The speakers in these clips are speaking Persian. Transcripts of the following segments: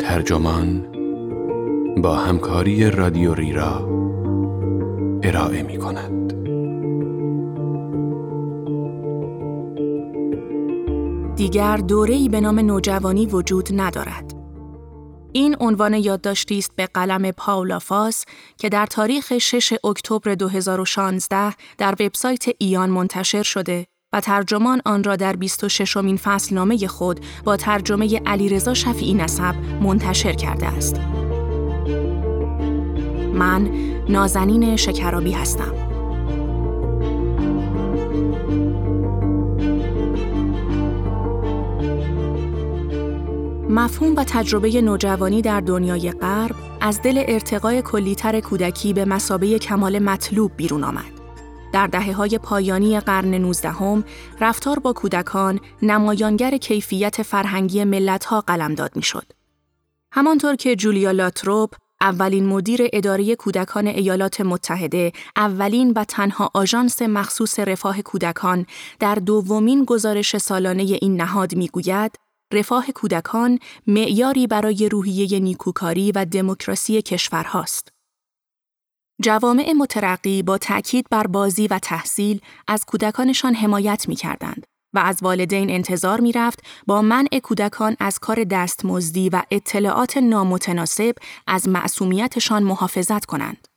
ترجمان با همکاری رادیو را ارائه می کند. دیگر دوره‌ای به نام نوجوانی وجود ندارد. این عنوان یادداشتی است به قلم پاولا فاس که در تاریخ 6 اکتبر 2016 در وبسایت ایان منتشر شده و ترجمان آن را در 26 امین فصلنامه خود با ترجمه علیرضا شفیعی نسب منتشر کرده است. من نازنین شکرابی هستم. مفهوم و تجربه نوجوانی در دنیای غرب از دل ارتقای کلیتر کودکی به مسابه کمال مطلوب بیرون آمد. در دهه های پایانی قرن نوزدهم رفتار با کودکان نمایانگر کیفیت فرهنگی ملتها قلمداد می‌شد. همانطور که جولیا لاتروپ اولین مدیر اداره کودکان ایالات متحده، اولین و تنها آژانس مخصوص رفاه کودکان در دومین گزارش سالانه این نهاد می‌گوید رفاه کودکان معیاری برای روحیه نیکوکاری و دموکراسی کشورهاست. جوامع مترقی با تأکید بر بازی و تحصیل از کودکانشان حمایت می کردند و از والدین انتظار می رفت با منع کودکان از کار دستمزدی و اطلاعات نامتناسب از معصومیتشان محافظت کنند.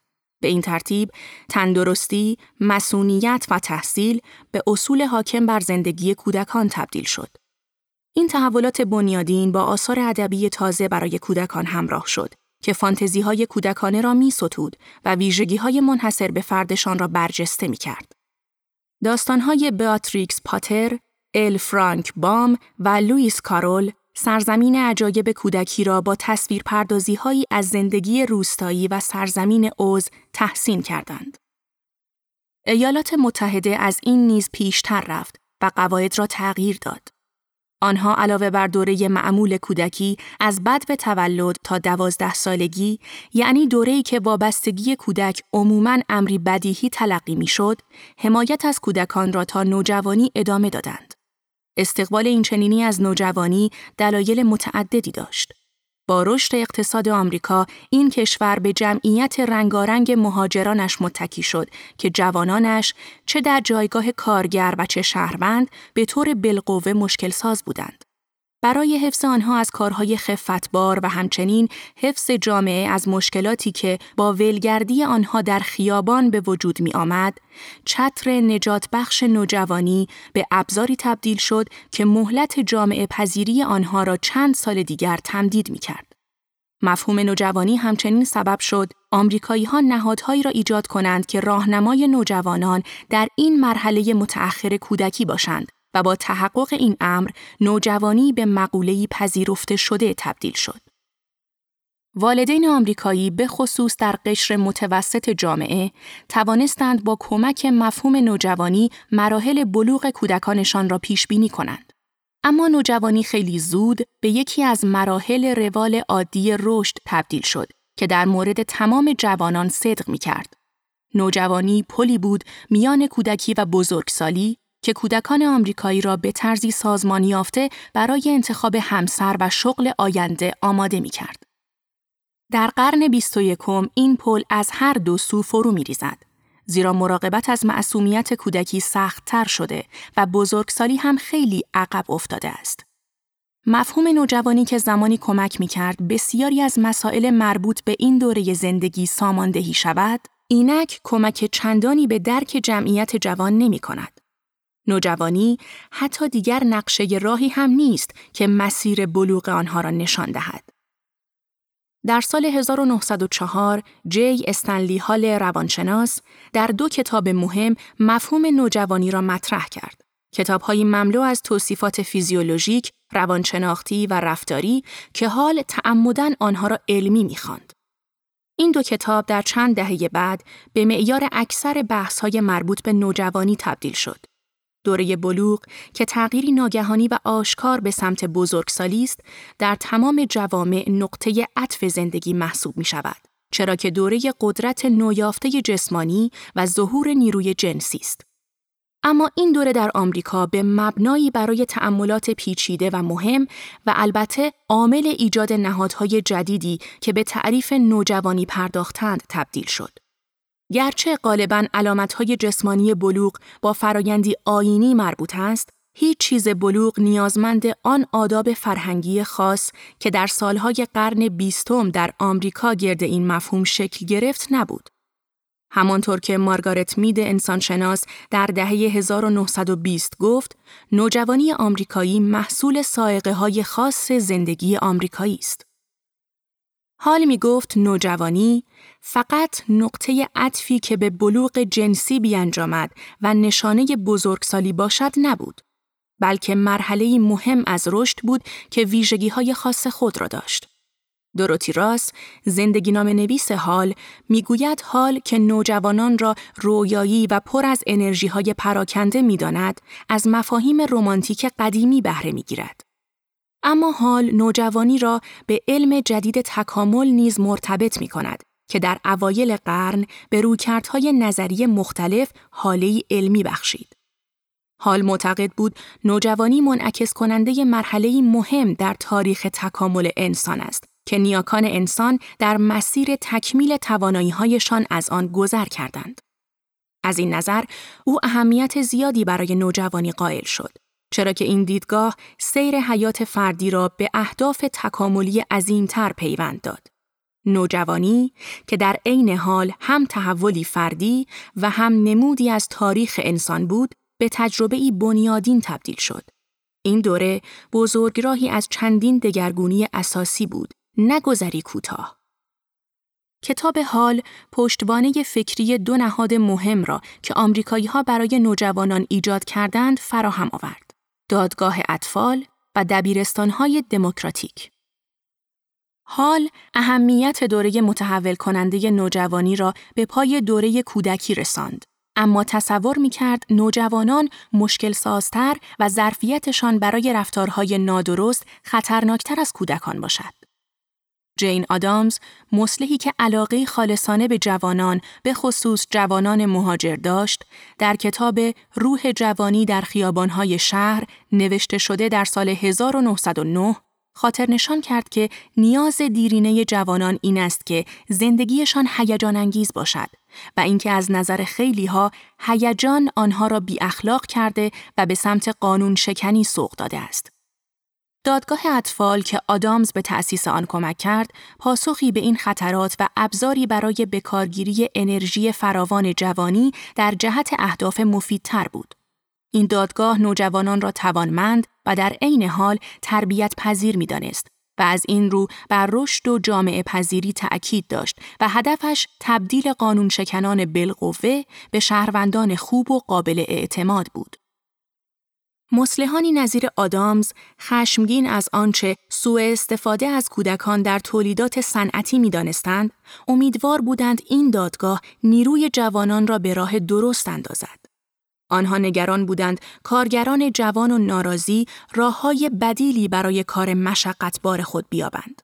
به این ترتیب تندرستی، مسئولیت و تحصیل به اصول حاکم بر زندگی کودکان تبدیل شد. این تحولات بنیادین با آثار ادبی تازه برای کودکان همراه شد که فانتزی های کودکانه را می ستود و ویژگی های منحصر به فردشان را برجسته می کرد. داستان های بیاتریکس پاتر، ال فرانک بام و لوئیس کارول سرزمین عجایب کودکی را با تصویر پردازی هایی از زندگی روستایی و سرزمین اوز تحسین کردند. ایالات متحده از این نیز پیشتر رفت و قواعد را تغییر داد. آنها علاوه بر دوره معمول کودکی از بد به تولد تا دوازده سالگی یعنی دوره‌ای که وابستگی کودک عموماً امری بدیهی تلقی می‌شد، حمایت از کودکان را تا نوجوانی ادامه دادند. استقبال این چنینی از نوجوانی دلایل متعددی داشت. با رشد اقتصاد آمریکا این کشور به جمعیت رنگارنگ مهاجرانش متکی شد که جوانانش چه در جایگاه کارگر و چه شهروند به طور بالقوه مشکل ساز بودند. برای حفظ آنها از کارهای خفتبار و همچنین حفظ جامعه از مشکلاتی که با ولگردی آنها در خیابان به وجود می آمد، چتر نجات بخش نوجوانی به ابزاری تبدیل شد که مهلت جامعه پذیری آنها را چند سال دیگر تمدید می کرد. مفهوم نوجوانی همچنین سبب شد آمریکایی ها نهادهایی را ایجاد کنند که راهنمای نوجوانان در این مرحله متأخر کودکی باشند و با تحقق این امر نوجوانی به مقوله‌ای پذیرفته شده تبدیل شد. والدین آمریکایی به خصوص در قشر متوسط جامعه توانستند با کمک مفهوم نوجوانی مراحل بلوغ کودکانشان را پیش بینی کنند. اما نوجوانی خیلی زود به یکی از مراحل روال عادی رشد تبدیل شد که در مورد تمام جوانان صدق می کرد. نوجوانی پلی بود میان کودکی و بزرگسالی که کودکان آمریکایی را به طرزی سازمانی یافته برای انتخاب همسر و شغل آینده آماده می کرد. در قرن 21 این پل از هر دو سو فرو می ریزد. زیرا مراقبت از معصومیت کودکی سختتر شده و بزرگسالی هم خیلی عقب افتاده است. مفهوم نوجوانی که زمانی کمک می کرد بسیاری از مسائل مربوط به این دوره زندگی ساماندهی شود، اینک کمک چندانی به درک جمعیت جوان نمی کند. نوجوانی حتی دیگر نقشه راهی هم نیست که مسیر بلوغ آنها را نشان دهد. در سال 1904 جی استنلی هال روانشناس در دو کتاب مهم مفهوم نوجوانی را مطرح کرد. کتابهایی مملو از توصیفات فیزیولوژیک، روانشناختی و رفتاری که حال تعمدن آنها را علمی می‌خواند. این دو کتاب در چند دهه بعد به معیار اکثر بحث‌های مربوط به نوجوانی تبدیل شد. دوره بلوغ که تغییری ناگهانی و آشکار به سمت بزرگسالی است در تمام جوامع نقطه عطف زندگی محسوب می شود چرا که دوره قدرت نویافته جسمانی و ظهور نیروی جنسی است اما این دوره در آمریکا به مبنایی برای تأملات پیچیده و مهم و البته عامل ایجاد نهادهای جدیدی که به تعریف نوجوانی پرداختند تبدیل شد. گرچه غالبا علامتهای جسمانی بلوغ با فرایندی آینی مربوط است، هیچ چیز بلوغ نیازمند آن آداب فرهنگی خاص که در سالهای قرن بیستم در آمریکا گرد این مفهوم شکل گرفت نبود. همانطور که مارگارت مید انسانشناس در دهه 1920 گفت، نوجوانی آمریکایی محصول سائقه های خاص زندگی آمریکایی است. حال می گفت نوجوانی فقط نقطه عطفی که به بلوغ جنسی بیانجامد و نشانه بزرگسالی باشد نبود. بلکه مرحله مهم از رشد بود که ویژگی های خاص خود را داشت. دروتی راس، زندگی نام نویس حال، می‌گوید حال که نوجوانان را رویایی و پر از انرژی های پراکنده می داند، از مفاهیم رومانتیک قدیمی بهره می گیرد. اما حال نوجوانی را به علم جدید تکامل نیز مرتبط می کند که در اوایل قرن به رویکردهای نظری مختلف حاله علمی بخشید. حال معتقد بود نوجوانی منعکس کننده مرحله مهم در تاریخ تکامل انسان است که نیاکان انسان در مسیر تکمیل توانایی‌هایشان از آن گذر کردند. از این نظر او اهمیت زیادی برای نوجوانی قائل شد چرا که این دیدگاه سیر حیات فردی را به اهداف تکاملی عظیمتر پیوند داد. نوجوانی که در عین حال هم تحولی فردی و هم نمودی از تاریخ انسان بود به تجربه ای بنیادین تبدیل شد. این دوره بزرگراهی از چندین دگرگونی اساسی بود، نگذری کوتاه. کتاب حال پشتوانه فکری دو نهاد مهم را که آمریکایی ها برای نوجوانان ایجاد کردند فراهم آورد. دادگاه اطفال و دبیرستانهای دموکراتیک. حال اهمیت دوره متحول کننده نوجوانی را به پای دوره کودکی رساند. اما تصور می کرد نوجوانان مشکل سازتر و ظرفیتشان برای رفتارهای نادرست خطرناکتر از کودکان باشد. جین آدامز، مسلحی که علاقه خالصانه به جوانان به خصوص جوانان مهاجر داشت، در کتاب روح جوانی در خیابانهای شهر نوشته شده در سال 1909 خاطر نشان کرد که نیاز دیرینه جوانان این است که زندگیشان هیجان انگیز باشد و اینکه از نظر خیلی ها هیجان آنها را بی اخلاق کرده و به سمت قانون شکنی سوق داده است. دادگاه اطفال که آدامز به تأسیس آن کمک کرد، پاسخی به این خطرات و ابزاری برای بکارگیری انرژی فراوان جوانی در جهت اهداف مفیدتر بود. این دادگاه نوجوانان را توانمند و در عین حال تربیت پذیر می دانست و از این رو بر رشد و جامعه پذیری تأکید داشت و هدفش تبدیل قانون شکنان بالقوه به شهروندان خوب و قابل اعتماد بود. مسلحانی نظیر آدامز خشمگین از آنچه سوء استفاده از کودکان در تولیدات صنعتی می‌دانستند امیدوار بودند این دادگاه نیروی جوانان را به راه درست اندازد آنها نگران بودند کارگران جوان و ناراضی راه های بدیلی برای کار مشقتبار خود بیابند.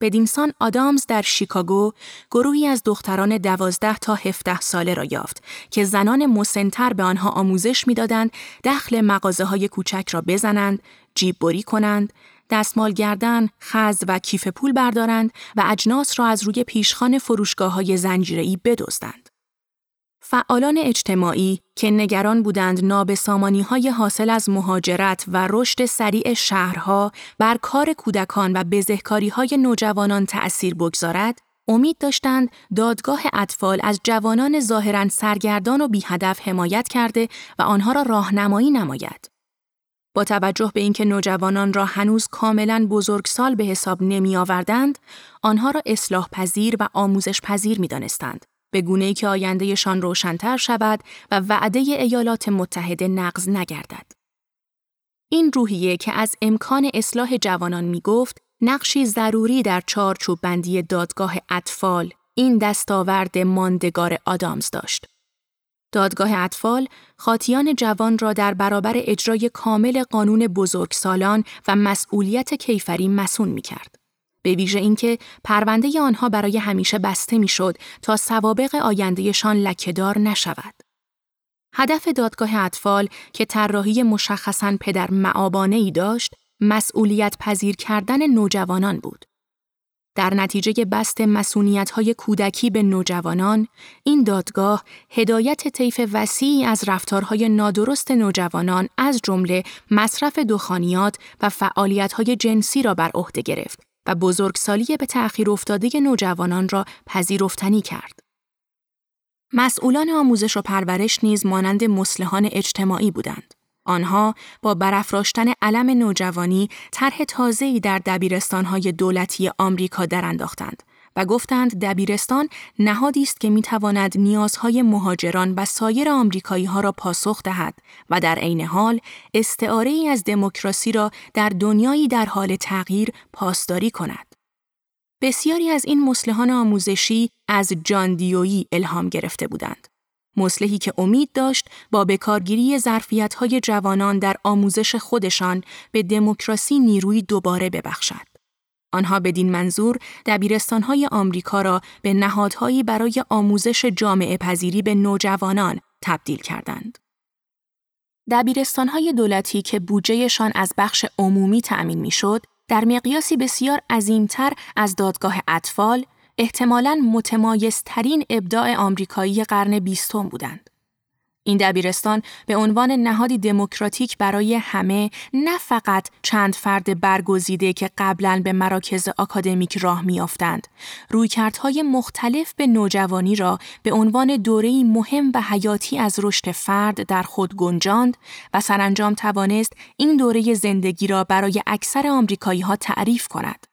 بدینسان آدامز در شیکاگو گروهی از دختران دوازده تا هفته ساله را یافت که زنان مسنتر به آنها آموزش می‌دادند دخل مغازه های کوچک را بزنند، جیب بری کنند، دستمال گردن، خز و کیف پول بردارند و اجناس را از روی پیشخان فروشگاه های زنجیره‌ای بدزدند. فعالان اجتماعی که نگران بودند نابسامانی های حاصل از مهاجرت و رشد سریع شهرها بر کار کودکان و بزهکاری های نوجوانان تأثیر بگذارد، امید داشتند دادگاه اطفال از جوانان ظاهرا سرگردان و بیهدف حمایت کرده و آنها را راهنمایی نماید. با توجه به اینکه نوجوانان را هنوز کاملا بزرگسال به حساب نمی آوردند، آنها را اصلاح پذیر و آموزش پذیر می دانستند. به گونه که آیندهشان روشنتر شود و وعده ایالات متحده نقض نگردد. این روحیه که از امکان اصلاح جوانان می گفت، نقشی ضروری در چارچوب بندی دادگاه اطفال این دستاورد ماندگار آدامز داشت. دادگاه اطفال خاطیان جوان را در برابر اجرای کامل قانون بزرگسالان و مسئولیت کیفری مسون می کرد. به ویژه اینکه پرونده آنها برای همیشه بسته می‌شد تا سوابق آیندهشان لکهدار نشود. هدف دادگاه اطفال که طراحی مشخصاً پدر معابانه ای داشت، مسئولیت پذیر کردن نوجوانان بود. در نتیجه بست مسئولیت های کودکی به نوجوانان، این دادگاه هدایت طیف وسیعی از رفتارهای نادرست نوجوانان از جمله مصرف دخانیات و فعالیت های جنسی را بر عهده گرفت و بزرگسالی به تأخیر افتاده نوجوانان را پذیرفتنی کرد. مسئولان آموزش و پرورش نیز مانند مسلحان اجتماعی بودند. آنها با برافراشتن علم نوجوانی طرح تازه‌ای در دبیرستانهای دولتی آمریکا درانداختند و گفتند دبیرستان نهادی است که می‌تواند نیازهای مهاجران و سایر آمریکایی ها را پاسخ دهد و در عین حال استعاره ای از دموکراسی را در دنیایی در حال تغییر پاسداری کند. بسیاری از این مسلحان آموزشی از جان دیویی الهام گرفته بودند. مسلحی که امید داشت با بکارگیری ظرفیت‌های جوانان در آموزش خودشان به دموکراسی نیروی دوباره ببخشد. آنها بدین منظور دبیرستانهای آمریکا را به نهادهایی برای آموزش جامعه پذیری به نوجوانان تبدیل کردند. دبیرستانهای دولتی که بودجهشان از بخش عمومی تأمین می‌شد، در مقیاسی بسیار عظیمتر از دادگاه اطفال، احتمالاً متمایزترین ابداع آمریکایی قرن بیستم بودند. این دبیرستان به عنوان نهادی دموکراتیک برای همه نه فقط چند فرد برگزیده که قبلا به مراکز آکادمیک راه میافتند. رویکردهای مختلف به نوجوانی را به عنوان دوره‌ای مهم و حیاتی از رشد فرد در خود گنجاند و سرانجام توانست این دوره زندگی را برای اکثر آمریکایی ها تعریف کند.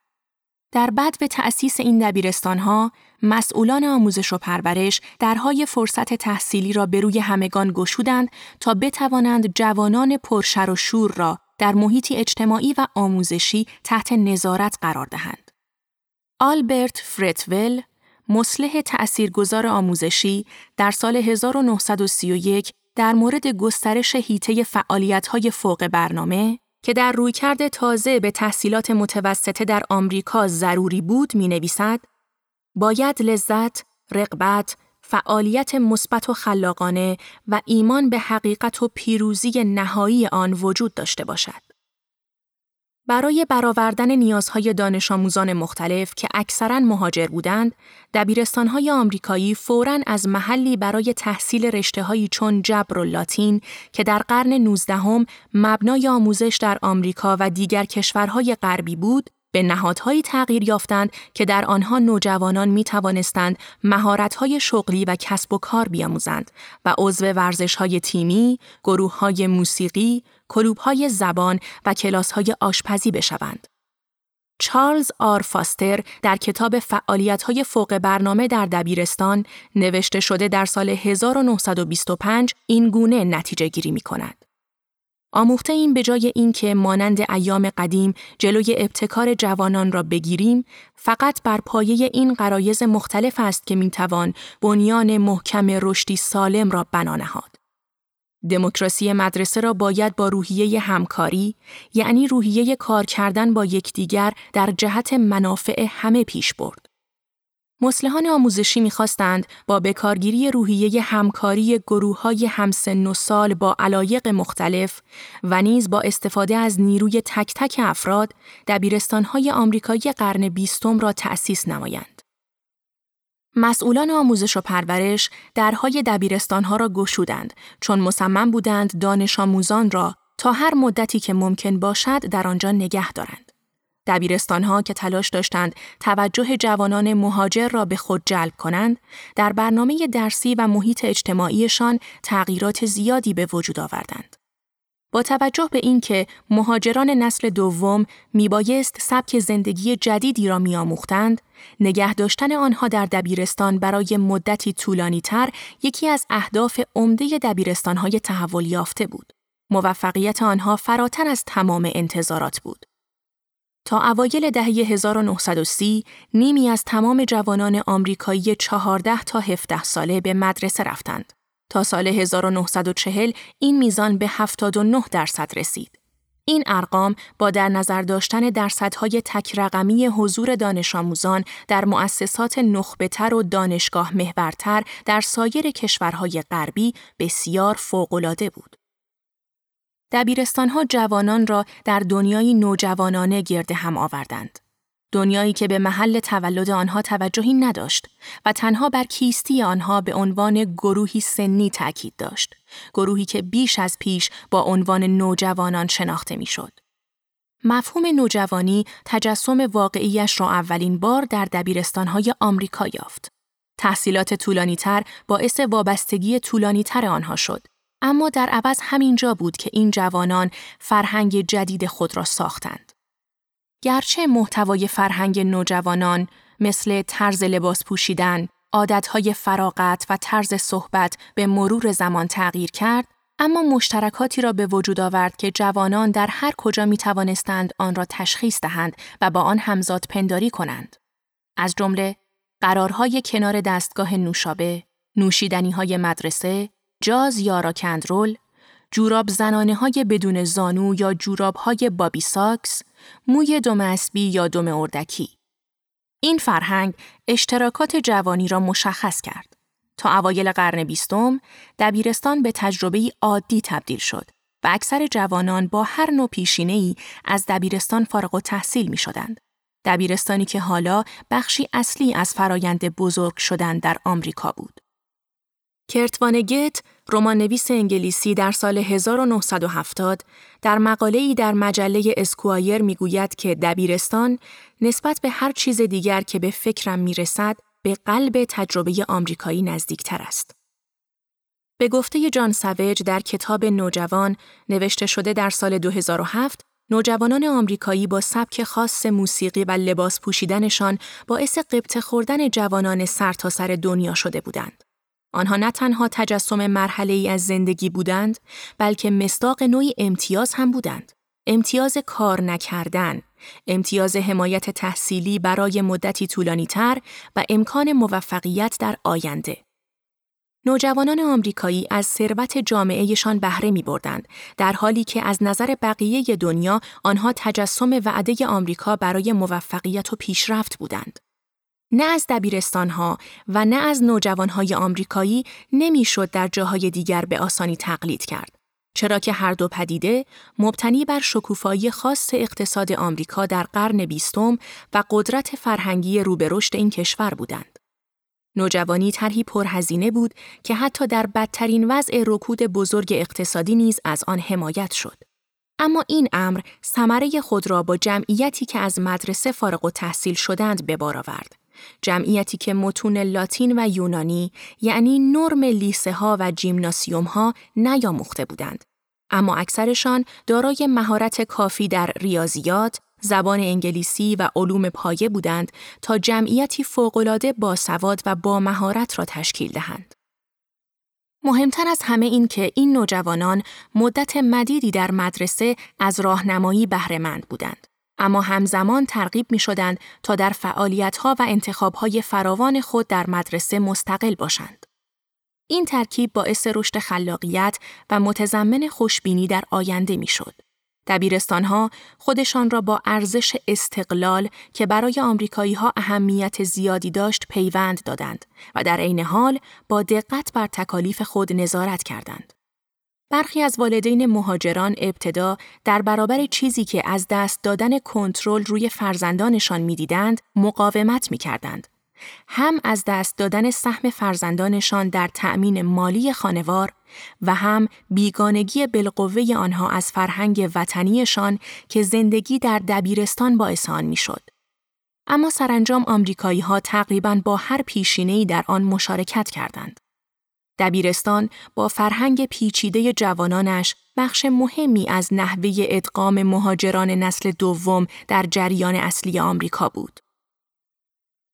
در بعد به تأسیس این دبیرستانها، مسئولان آموزش و پرورش درهای فرصت تحصیلی را به روی همگان گشودند تا بتوانند جوانان پرشر و شور را در محیطی اجتماعی و آموزشی تحت نظارت قرار دهند. آلبرت فرتول، مسلح تأثیرگذار آموزشی در سال 1931 در مورد گسترش هیته فعالیت‌های فوق برنامه که در رویکرد تازه به تحصیلات متوسطه در آمریکا ضروری بود می نویسد باید لذت، رقبت، فعالیت مثبت و خلاقانه و ایمان به حقیقت و پیروزی نهایی آن وجود داشته باشد. برای برآوردن نیازهای دانش آموزان مختلف که اکثرا مهاجر بودند، دبیرستانهای آمریکایی فوراً از محلی برای تحصیل رشتههایی چون جبر و لاتین که در قرن نوزدهم مبنای آموزش در آمریکا و دیگر کشورهای غربی بود، به نهادهایی تغییر یافتند که در آنها نوجوانان می توانستند مهارت‌های شغلی و کسب و کار بیاموزند و عضو ورزش‌های تیمی، گروه‌های موسیقی، کلوب‌های زبان و کلاس‌های آشپزی بشوند. چارلز آر فاستر در کتاب فعالیت‌های فوق برنامه در دبیرستان نوشته شده در سال 1925 این گونه نتیجه گیری می کند. آموخته این به جای اینکه مانند ایام قدیم جلوی ابتکار جوانان را بگیریم فقط بر پایه این قرایز مختلف است که می‌توان بنیان محکم رشدی سالم را بنا نهاد دموکراسی مدرسه را باید با روحیه همکاری یعنی روحیه کار کردن با یکدیگر در جهت منافع همه پیش برد مسلحان آموزشی می‌خواستند با بکارگیری روحیه همکاری گروه های همسن و سال با علایق مختلف و نیز با استفاده از نیروی تک تک افراد دبیرستانهای آمریکایی قرن بیستم را تأسیس نمایند. مسئولان آموزش و پرورش درهای دبیرستانها را گشودند چون مصمم بودند دانش آموزان را تا هر مدتی که ممکن باشد در آنجا نگه دارند. دبیرستانها که تلاش داشتند توجه جوانان مهاجر را به خود جلب کنند، در برنامه درسی و محیط اجتماعیشان تغییرات زیادی به وجود آوردند. با توجه به اینکه مهاجران نسل دوم میبایست سبک زندگی جدیدی را میآموختند، نگه داشتن آنها در دبیرستان برای مدتی طولانی تر یکی از اهداف عمده دبیرستانهای تحول یافته بود. موفقیت آنها فراتر از تمام انتظارات بود. تا اوایل دهه 1930 نیمی از تمام جوانان آمریکایی 14 تا 17 ساله به مدرسه رفتند. تا سال 1940 این میزان به 79 درصد رسید. این ارقام با در نظر داشتن درصدهای تک رقمی حضور دانش آموزان در مؤسسات نخبهتر و دانشگاه محورتر در سایر کشورهای غربی بسیار فوقالعاده بود. دبیرستانها جوانان را در دنیای نوجوانانه گرد هم آوردند. دنیایی که به محل تولد آنها توجهی نداشت و تنها بر کیستی آنها به عنوان گروهی سنی تاکید داشت. گروهی که بیش از پیش با عنوان نوجوانان شناخته می‌شد. مفهوم نوجوانی تجسم واقعیش را اولین بار در دبیرستانهای آمریکا یافت. تحصیلات طولانیتر باعث وابستگی طولانیتر آنها شد. اما در عوض همینجا بود که این جوانان فرهنگ جدید خود را ساختند. گرچه محتوای فرهنگ نوجوانان مثل طرز لباس پوشیدن، عادتهای فراغت و طرز صحبت به مرور زمان تغییر کرد، اما مشترکاتی را به وجود آورد که جوانان در هر کجا می توانستند آن را تشخیص دهند و با آن همزاد پنداری کنند. از جمله قرارهای کنار دستگاه نوشابه، نوشیدنی های مدرسه، جاز یا راکندرول، جوراب زنانه های بدون زانو یا جوراب های بابی ساکس، موی دم اسبی یا دم اردکی. این فرهنگ اشتراکات جوانی را مشخص کرد. تا اوایل قرن بیستم، دبیرستان به تجربه عادی تبدیل شد و اکثر جوانان با هر نوع پیشینه ای از دبیرستان فارغ و تحصیل می شدند. دبیرستانی که حالا بخشی اصلی از فرایند بزرگ شدن در آمریکا بود. کرتوانگت، رمان نویس انگلیسی در سال 1970 در مقاله‌ای در مجله اسکوایر می‌گوید که دبیرستان نسبت به هر چیز دیگر که به فکرم می‌رسد به قلب تجربه آمریکایی نزدیکتر است. به گفته جان سویج در کتاب نوجوان نوشته شده در سال 2007 نوجوانان آمریکایی با سبک خاص موسیقی و لباس پوشیدنشان باعث قبط خوردن جوانان سرتاسر سر دنیا شده بودند. آنها نه تنها تجسم مرحله ای از زندگی بودند، بلکه مصداق نوعی امتیاز هم بودند. امتیاز کار نکردن، امتیاز حمایت تحصیلی برای مدتی طولانی تر و امکان موفقیت در آینده. نوجوانان آمریکایی از ثروت جامعهشان بهره می بردند، در حالی که از نظر بقیه دنیا آنها تجسم وعده آمریکا برای موفقیت و پیشرفت بودند. نه از دبیرستانها و نه از نوجوانهای آمریکایی نمی‌شد در جاهای دیگر به آسانی تقلید کرد. چرا که هر دو پدیده مبتنی بر شکوفایی خاص اقتصاد آمریکا در قرن بیستم و قدرت فرهنگی روبرشت این کشور بودند. نوجوانی طرحی پرهزینه بود که حتی در بدترین وضع رکود بزرگ اقتصادی نیز از آن حمایت شد. اما این امر ثمره خود را با جمعیتی که از مدرسه فارغ و تحصیل شدند به بار آورد. جمعیتی که متون لاتین و یونانی یعنی نرم لیسه ها و جیمناسیوم ها نیاموخته بودند. اما اکثرشان دارای مهارت کافی در ریاضیات، زبان انگلیسی و علوم پایه بودند تا جمعیتی فوقالعاده باسواد و با مهارت را تشکیل دهند. مهمتر از همه این که این نوجوانان مدت مدیدی در مدرسه از راهنمایی بهرهمند بودند. اما همزمان ترغیب می شدند تا در فعالیتها و انتخابهای فراوان خود در مدرسه مستقل باشند. این ترکیب باعث رشد خلاقیت و متضمن خوشبینی در آینده می شد. دبیرستانها خودشان را با ارزش استقلال که برای آمریکایی ها اهمیت زیادی داشت پیوند دادند و در عین حال با دقت بر تکالیف خود نظارت کردند. برخی از والدین مهاجران ابتدا در برابر چیزی که از دست دادن کنترل روی فرزندانشان می‌دیدند مقاومت می‌کردند. هم از دست دادن سهم فرزندانشان در تأمین مالی خانوار و هم بیگانگی بالقوه آنها از فرهنگ وطنیشان که زندگی در دبیرستان باعث آن می‌شد. اما سرانجام آمریکایی ها تقریبا با هر پیشینه‌ای در آن مشارکت کردند. دبیرستان با فرهنگ پیچیده جوانانش بخش مهمی از نحوه ادغام مهاجران نسل دوم در جریان اصلی آمریکا بود.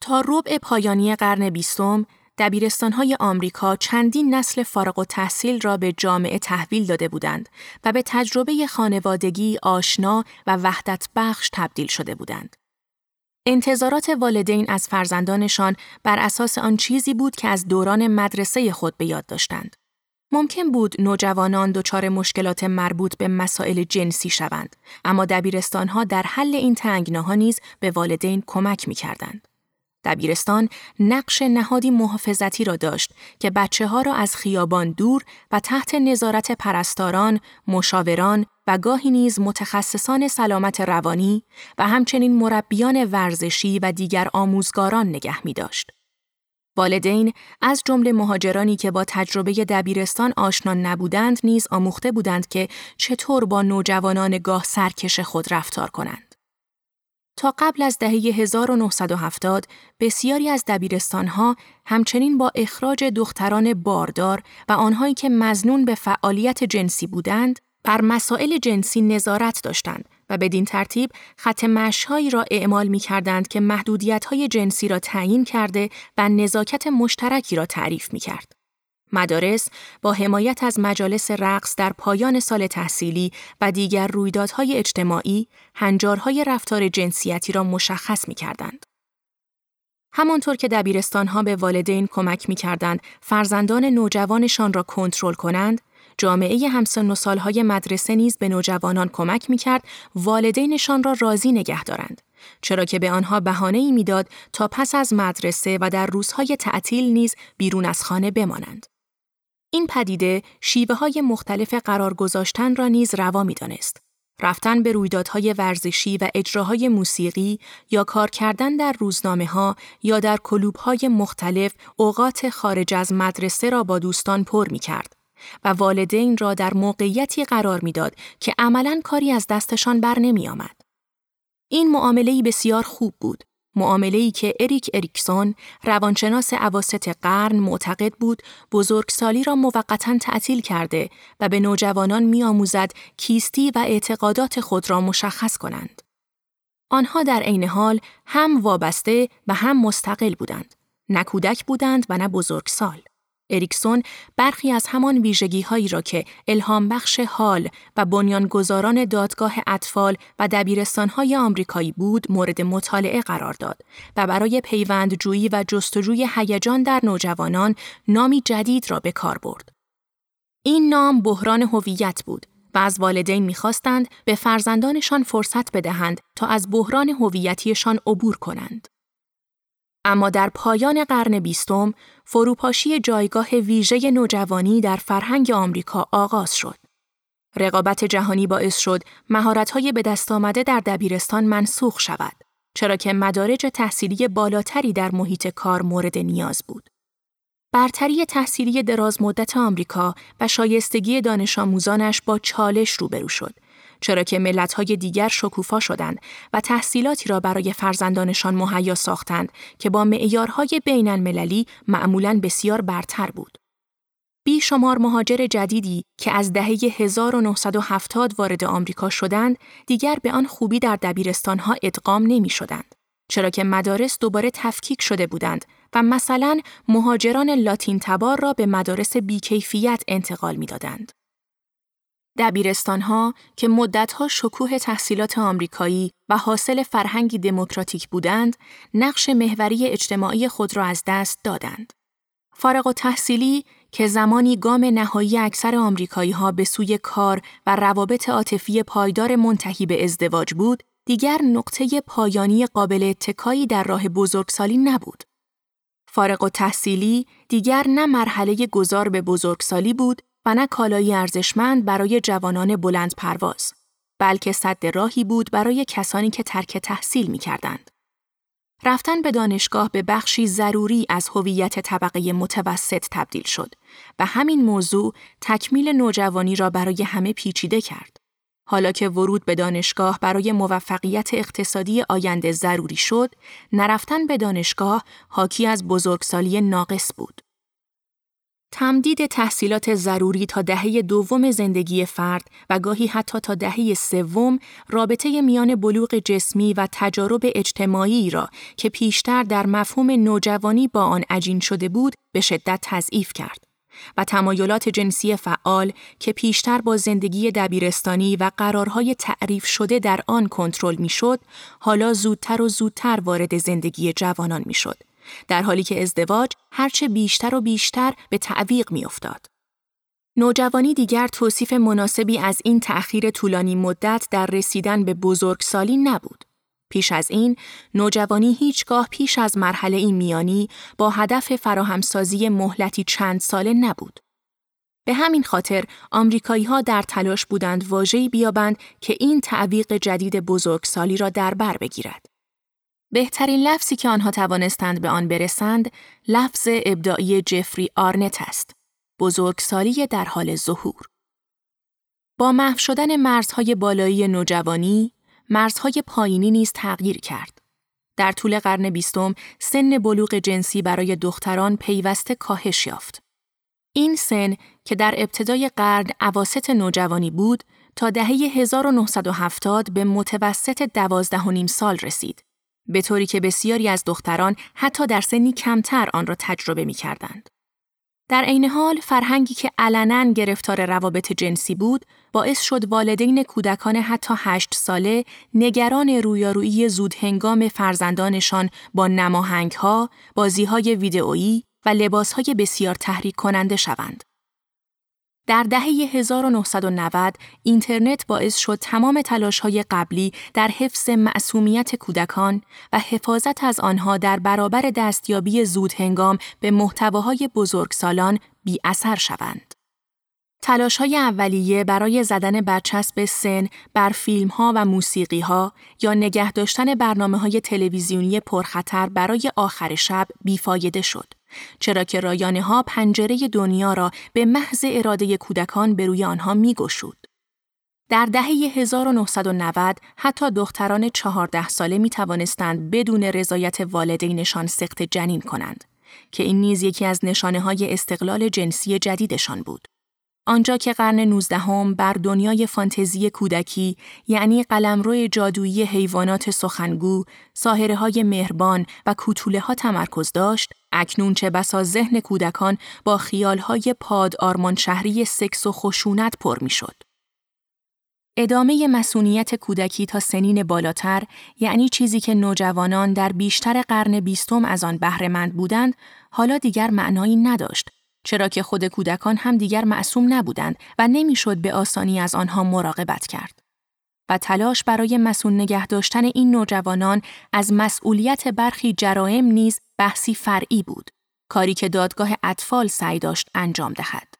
تا ربع پایانی قرن بیستم، دبیرستانهای آمریکا چندین نسل فارغ و تحصیل را به جامعه تحویل داده بودند و به تجربه خانوادگی آشنا و وحدت بخش تبدیل شده بودند. انتظارات والدین از فرزندانشان بر اساس آن چیزی بود که از دوران مدرسه خود به یاد داشتند. ممکن بود نوجوانان دچار مشکلات مربوط به مسائل جنسی شوند، اما دبیرستانها در حل این تنگناها نیز به والدین کمک می کردند. دبیرستان نقش نهادی محافظتی را داشت که بچه ها را از خیابان دور و تحت نظارت پرستاران، مشاوران گاهی نیز متخصصان سلامت روانی و همچنین مربیان ورزشی و دیگر آموزگاران نگه می داشت. والدین از جمله مهاجرانی که با تجربه دبیرستان آشنا نبودند نیز آموخته بودند که چطور با نوجوانان گاه سرکش خود رفتار کنند. تا قبل از دهه 1970 بسیاری از دبیرستانها همچنین با اخراج دختران باردار و آنهایی که مزنون به فعالیت جنسی بودند بر مسائل جنسی نظارت داشتند و بدین ترتیب خط مشهایی را اعمال می کردند که محدودیت های جنسی را تعیین کرده و نزاکت مشترکی را تعریف می کرد. مدارس با حمایت از مجالس رقص در پایان سال تحصیلی و دیگر رویدادهای اجتماعی هنجارهای رفتار جنسیتی را مشخص می کردند. همانطور که دبیرستانها به والدین کمک می کردند فرزندان نوجوانشان را کنترل کنند، جامعه همسن و سالهای مدرسه نیز به نوجوانان کمک می کرد والدینشان را راضی نگه دارند. چرا که به آنها بهانه ای می‌داد تا پس از مدرسه و در روزهای تعطیل نیز بیرون از خانه بمانند. این پدیده شیوه های مختلف قرار گذاشتن را نیز روا می دانست. رفتن به رویدادهای ورزشی و اجراهای موسیقی یا کار کردن در روزنامه ها یا در کلوب های مختلف اوقات خارج از مدرسه را با دوستان پر می کرد. و والدین را در موقعیتی قرار می‌داد که عملا کاری از دستشان بر نمی آمد. این معامله‌ای بسیار خوب بود. معامله‌ای که اریک اریکسون روانشناس عواست قرن معتقد بود بزرگسالی را موقتا تعطیل کرده و به نوجوانان میآموزد کیستی و اعتقادات خود را مشخص کنند. آنها در عین حال هم وابسته و هم مستقل بودند. نه کودک بودند و نه بزرگسال. اریکسون برخی از همان ویژگی هایی را که الهام بخش حال و بنیانگذاران دادگاه اطفال و دبیرستان های آمریکایی بود مورد مطالعه قرار داد و برای پیوندجویی و جستجوی هیجان در نوجوانان نامی جدید را به کار برد. این نام بحران هویت بود و از والدین می‌خواستند به فرزندانشان فرصت بدهند تا از بحران هویتیشان عبور کنند. اما در پایان قرن بیستم فروپاشی جایگاه ویژه نوجوانی در فرهنگ آمریکا آغاز شد. رقابت جهانی باعث شد مهارت‌های به دست آمده در دبیرستان منسوخ شود، چرا که مدارج تحصیلی بالاتری در محیط کار مورد نیاز بود. برتری تحصیلی دراز مدت آمریکا و شایستگی دانش آموزانش با چالش روبرو شد چرا که ملت‌های دیگر شکوفا شدند و تحصیلاتی را برای فرزندانشان مهیا ساختند که با معیارهای بین المللی معمولاً بسیار برتر بود. بیشمار مهاجر جدیدی که از دهه 1970 وارد آمریکا شدند، دیگر به آن خوبی در دبیرستانها ادغام نمی شدند. چرا که مدارس دوباره تفکیک شده بودند و مثلا مهاجران لاتین تبار را به مدارس بیکیفیت انتقال می دادند. دبیرستانها که مدتها شکوه تحصیلات آمریکایی و حاصل فرهنگی دموکراتیک بودند، نقش محوری اجتماعی خود را از دست دادند. فارغ و تحصیلی که زمانی گام نهایی اکثر آمریکایی ها به سوی کار و روابط عاطفی پایدار منتهی به ازدواج بود، دیگر نقطه پایانی قابل اتکایی در راه بزرگسالی نبود. فارغ و تحصیلی دیگر نه مرحله گذار به بزرگسالی بود و نه کالایی ارزشمند برای جوانان بلند پرواز، بلکه صد راهی بود برای کسانی که ترک تحصیل می کردند. رفتن به دانشگاه به بخشی ضروری از هویت طبقه متوسط تبدیل شد و همین موضوع تکمیل نوجوانی را برای همه پیچیده کرد. حالا که ورود به دانشگاه برای موفقیت اقتصادی آینده ضروری شد، نرفتن به دانشگاه حاکی از بزرگسالی ناقص بود. تمدید تحصیلات ضروری تا دهه دوم زندگی فرد و گاهی حتی تا دهه سوم رابطه میان بلوغ جسمی و تجارب اجتماعی را که پیشتر در مفهوم نوجوانی با آن عجین شده بود به شدت تضعیف کرد و تمایلات جنسی فعال که پیشتر با زندگی دبیرستانی و قرارهای تعریف شده در آن کنترل می‌شد حالا زودتر و زودتر وارد زندگی جوانان می‌شد. در حالی که ازدواج هرچه بیشتر و بیشتر به تعویق میافتاد. نوجوانی دیگر توصیف مناسبی از این تأخیر طولانی مدت در رسیدن به بزرگسالی نبود. پیش از این، نوجوانی هیچگاه پیش از مرحله این میانی با هدف فراهمسازی مهلتی چند ساله نبود. به همین خاطر آمریکایی ها در تلاش بودند واژه‌ای بیابند که این تعویق جدید بزرگسالی را در بر بگیرد. بهترین لفظی که آنها توانستند به آن برسند، لفظ ابداعی جفری آرنت است. بزرگسالی در حال ظهور. با محو شدن مرزهای بالایی نوجوانی، مرزهای پایینی نیز تغییر کرد. در طول قرن بیستم، سن بلوغ جنسی برای دختران پیوسته کاهش یافت. این سن که در ابتدای قرن عواست نوجوانی بود، تا دهه 1970 به متوسط دوازده و نیم سال رسید. به طوری که بسیاری از دختران حتی در سنی کمتر آن را تجربه می کردند. در عین حال فرهنگی که علنا گرفتار روابط جنسی بود باعث شد والدین کودکان حتی هشت ساله نگران رویارویی زود هنگام فرزندانشان با نماهنگ ها، بازی های ویدئویی و لباس های بسیار تحریک کننده شوند. در دهه 1990 اینترنت باعث شد تمام تلاش های قبلی در حفظ معصومیت کودکان و حفاظت از آنها در برابر دستیابی زود هنگام به محتواهای بزرگسالان بی اثر شوند. تلاش های اولیه برای زدن برچسب سن بر فیلم ها و موسیقی ها یا نگه داشتن برنامه های تلویزیونی پرخطر برای آخر شب بیفایده شد. چرا که رایانه ها پنجره دنیا را به محض اراده کودکان به روی آنها می گشود. در دهه 1990 حتی دختران چهارده ساله می توانستند بدون رضایت والدینشان سخت جنین کنند که این نیز یکی از نشانه های استقلال جنسی جدیدشان بود. آنجا که قرن نوزدهم بر دنیای فانتزی کودکی یعنی قلمرو جادویی حیوانات سخنگو، ساهره های مهربان و کوتوله ها تمرکز داشت، اکنون چه بسا ذهن کودکان با خیال های پاد آرمان شهری سکس و خشونت پر می شد. ادامه مسئولیت کودکی تا سنین بالاتر یعنی چیزی که نوجوانان در بیشتر قرن بیستم از آن بهرهمند بودند حالا دیگر معنایی نداشت چرا که خود کودکان هم دیگر معصوم نبودند و نمی‌شد به آسانی از آنها مراقبت کرد. و تلاش برای مسئول نگه داشتن این نوجوانان از مسئولیت برخی جرائم نیز بحثی فرعی بود، کاری که دادگاه اطفال سعی داشت انجام دهد.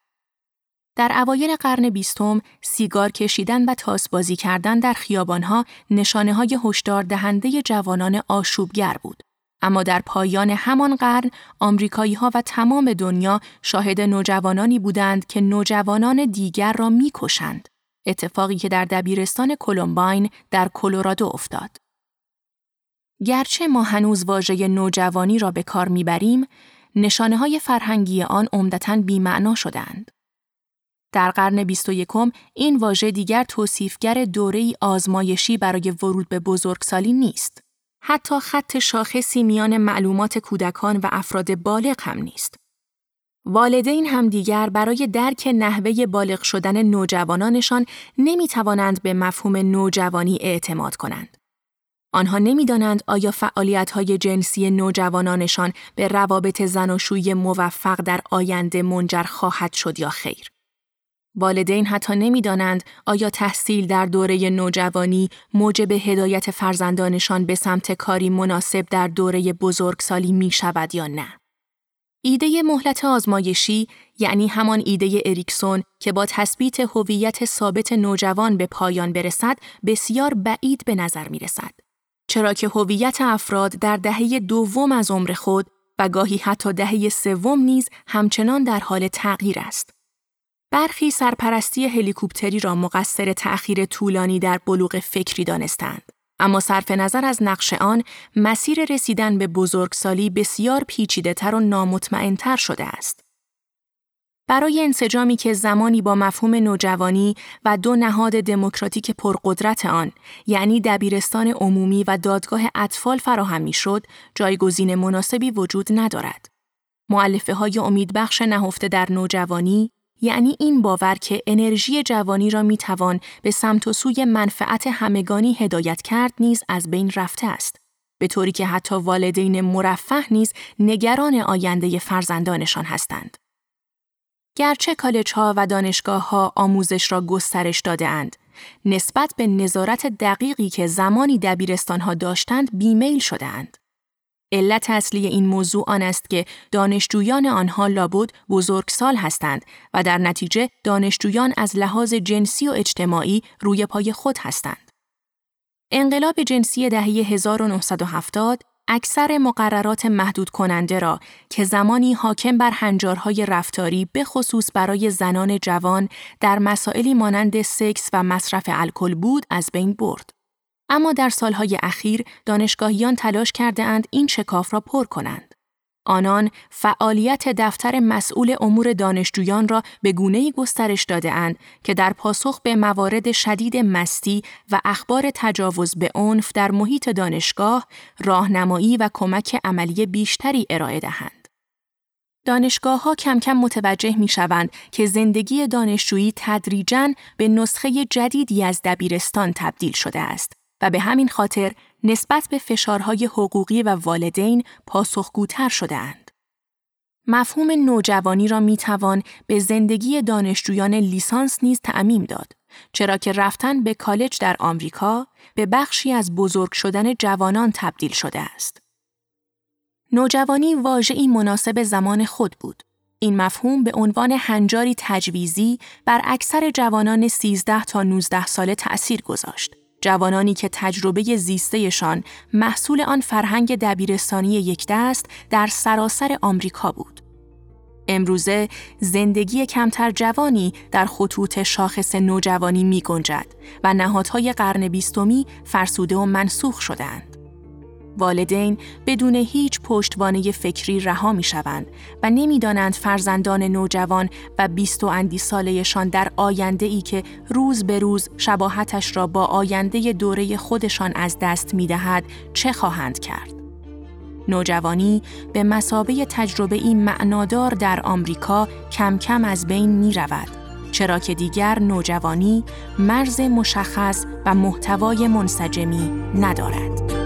در اوایل قرن بیستم، سیگار کشیدن و تاسبازی کردن در خیابانها نشانه های هشدار دهنده جوانان آشوبگر بود. اما در پایان همان قرن آمریکایی ها و تمام دنیا شاهد نوجوانانی بودند که نوجوانان دیگر را می‌کشند. اتفاقی که در دبیرستان کلمباین در کلرادو افتاد. گرچه ما هنوز واژه نوجوانی را به کار می‌بریم، نشانه های فرهنگی آن عمدتا بیمعنا شدند. در قرن 21 این واژه دیگر توصیفگر دوره آزمایشی برای ورود به بزرگسالی نیست. حتی خط شاخصی میان معلومات کودکان و افراد بالغ هم نیست. والدین هم دیگر برای درک نحوه بالغ شدن نوجوانانشان نمی توانند به مفهوم نوجوانی اعتماد کنند. آنها نمی‌دانند آیا فعالیت جنسی نوجوانانشان به روابط زناشویی موفق در آینده منجر خواهد شد یا خیر. والدین حتی نمی‌دانند آیا تحصیل در دوره نوجوانی موجب هدایت فرزندانشان به سمت کاری مناسب در دوره بزرگسالی می شود یا نه. ایده مهلت آزمایشی یعنی همان ایده اریکسون که با تثبیت هویت ثابت نوجوان به پایان برسد بسیار بعید به نظر می رسد. چرا که هویت افراد در دهه دوم از عمر خود و گاهی حتی دهه سوم نیز همچنان در حال تغییر است. برخی سرپرستی هلیکوپتری را مقصر تأخیر طولانی در بلوغ فکری دانستند. اما صرف نظر از نقش آن، مسیر رسیدن به بزرگسالی بسیار پیچیده تر و نامطمئنتر شده است. برای انسجامی که زمانی با مفهوم نوجوانی و دو نهاد دموکراتیک پرقدرت آن یعنی دبیرستان عمومی و دادگاه اطفال فراهم می‌شد جایگزین مناسبی وجود ندارد معلفه های امیدبخش نهفته در نوجوانی یعنی این باور که انرژی جوانی را می توان به سمت و سوی منفعت همگانی هدایت کرد نیز از بین رفته است. به طوری که حتی والدین مرفه نیز نگران آینده فرزندانشان هستند. گرچه کالج ها و دانشگاه ها آموزش را گسترش داده اند، نسبت به نظارت دقیقی که زمانی دبیرستان ها داشتند بیمیل شده اند. علت اصلی این موضوع آن است که دانشجویان آنها لابد بزرگسال هستند و در نتیجه دانشجویان از لحاظ جنسی و اجتماعی روی پای خود هستند. انقلاب جنسی دهه 1970 اکثر مقررات محدود کننده را که زمانی حاکم بر هنجارهای رفتاری به خصوص برای زنان جوان در مسائلی مانند سکس و مصرف الکل بود از بین برد. اما در سالهای اخیر دانشگاهیان تلاش کرده اند این شکاف را پر کنند. آنان فعالیت دفتر مسئول امور دانشجویان را به گونه‌ای گسترش داده اند که در پاسخ به موارد شدید مستی و اخبار تجاوز به عنف در محیط دانشگاه راهنمایی و کمک عملی بیشتری ارائه دهند. دانشگاه ها کم کم متوجه می شوند که زندگی دانشجویی تدریجاً به نسخه جدیدی از دبیرستان تبدیل شده است و به همین خاطر نسبت به فشارهای حقوقی و والدین پاسخگوتر شده اند. مفهوم نوجوانی را می توان به زندگی دانشجویان لیسانس نیز تعمیم داد چرا که رفتن به کالج در آمریکا به بخشی از بزرگ شدن جوانان تبدیل شده است. نوجوانی واژه‌ای مناسب زمان خود بود. این مفهوم به عنوان هنجاری تجویزی بر اکثر جوانان 13 تا 19 ساله تأثیر گذاشت. جوانانی که تجربه زیستهشان محصول آن فرهنگ دبیرستانی یک دست در سراسر آمریکا بود. امروزه زندگی کمتر جوانی در خطوط شاخص نوجوانی می گنجد و نهادهای قرن بیستمی فرسوده و منسوخ شدند. والدین بدون هیچ پشتوانه فکری رها می شوند و نمی‌دانند فرزندان نوجوان و بیست و اندی سالهشان در آینده ای که روز به روز شباهتش را با آینده دوره خودشان از دست می دهد چه خواهند کرد. نوجوانی به مسابه تجربه این معنادار در آمریکا کم کم از بین می رود. چرا که دیگر نوجوانی مرز مشخص و محتوای منسجمی ندارد.